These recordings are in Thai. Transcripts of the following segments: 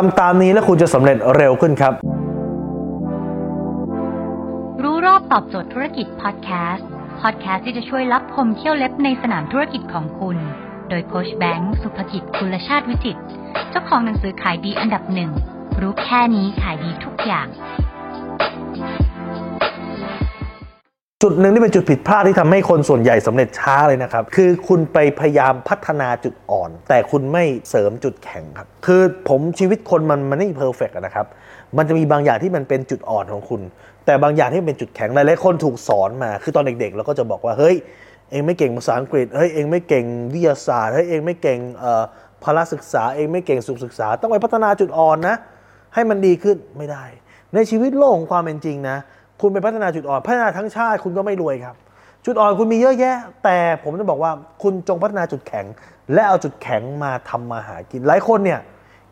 ทำตามนี้แล้วคุณจะสำเร็จเร็วขึ้นครับ รู้รอบตอบโจทย์ธุรกิจพอดแคสต์พอดแคสต์ที่จะช่วยรับพมเที่ยวเล็บในสนามธุรกิจของคุณ โดยโคชแบงค์สุภกิจคุณชาติวิจิตเจ้าของหนังสือขายดีอันดับหนึ่งรู้แค่นี้ขายดีทุกอย่าง จุดหนึ่งที่เป็นจุดผิดพลาดที่ทำให้คนส่วนใหญ่สำเร็จช้าเลยนะครับ คือคุณไปพยายามพัฒนาจุดอ่อน แต่คุณไม่เสริมจุดแข็งครับ คือผมชีวิตคนมันมันไม่เพอร์เฟกต์นะครับ มันจะมีบางอย่างที่มันเป็นจุดอ่อนของคุณ แต่บางอย่างที่เป็นจุดแข็งหลายๆคนถูกสอนมา คือตอนเด็กๆเราก็จะบอกว่าเฮ้ยเองไม่เก่งภาษาอังกฤษเฮ้ยเองไม่เก่งวิทยาศาสตร์เฮ้ยเองไม่เก่งเอ่อพละศึกษาเองไม่เก่งสุขศึกษา ต้องไปพัฒนาจุดอ่อนนะ ให้มันดีขึ้นไม่ได้ ในชีวิตโลกของความเป็นจริงนะ คุณไปพัฒนาจุดอ่อนพัฒนาทั้งชาติคุณก็ไม่รวยครับ จุดอ่อนคุณมีเยอะแยะ แต่ผมจะบอกว่าคุณจงพัฒนาจุดแข็ง และเอาจุดแข็งมาทำมาหากินหลายคนเนี่ย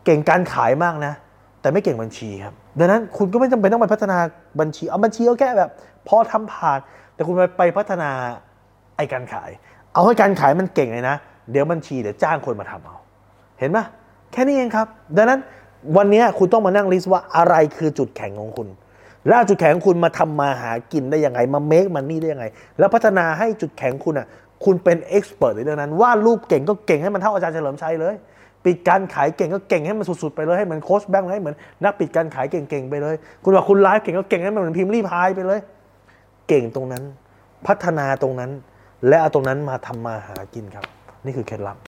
เก่งการขายมากนะ แต่ไม่เก่งบัญชีครับดังนั้นคุณก็ไม่จำเป็นต้องไปพัฒนาบัญชีเอาบัญชีก็แค่แบบพอทำผ่านแต่คุณไปไปพัฒนาไอ้การขาย เอาให้การขายมันเก่งเลยนะ เดี๋ยวบัญชีเดี๋ยวจ้างคนมาทำเอา เห็นไหมแค่นี้เองครับ ดังนั้นวันนี้คุณต้องมานั่งลิสต์ว่าอะไรคือจุดแข็งของคุณ แล้วเอาจุดแข็งคุณมาทำมาหากินได้ยังไง มาเมคมันนี่ได้ยังไง แล้วพัฒนาให้จุดแข็งคุณอะ คุณเป็นเอ็กซ์เพรสในเรื่องนั้นวาดรูปเก่งก็เก่งให้มันเท่าอาจารย์เฉลิมชัยเลย ปิดการขายเก่งก็เก่งให้มันสุดๆไปเลยให้เหมือนโค้ชแบงค์ให้เหมือนนักปิดการขายเก่งๆไปเลย คุณบอกคุณไลฟ์เก่งก็เก่งให้มันเหมือนพิมพ์รีพายไปเลย เก่งตรงนั้น พัฒนาตรงนั้น และเอาตรงนั้นมาทำมาหากินครับ นี่คือเคล็ดลับ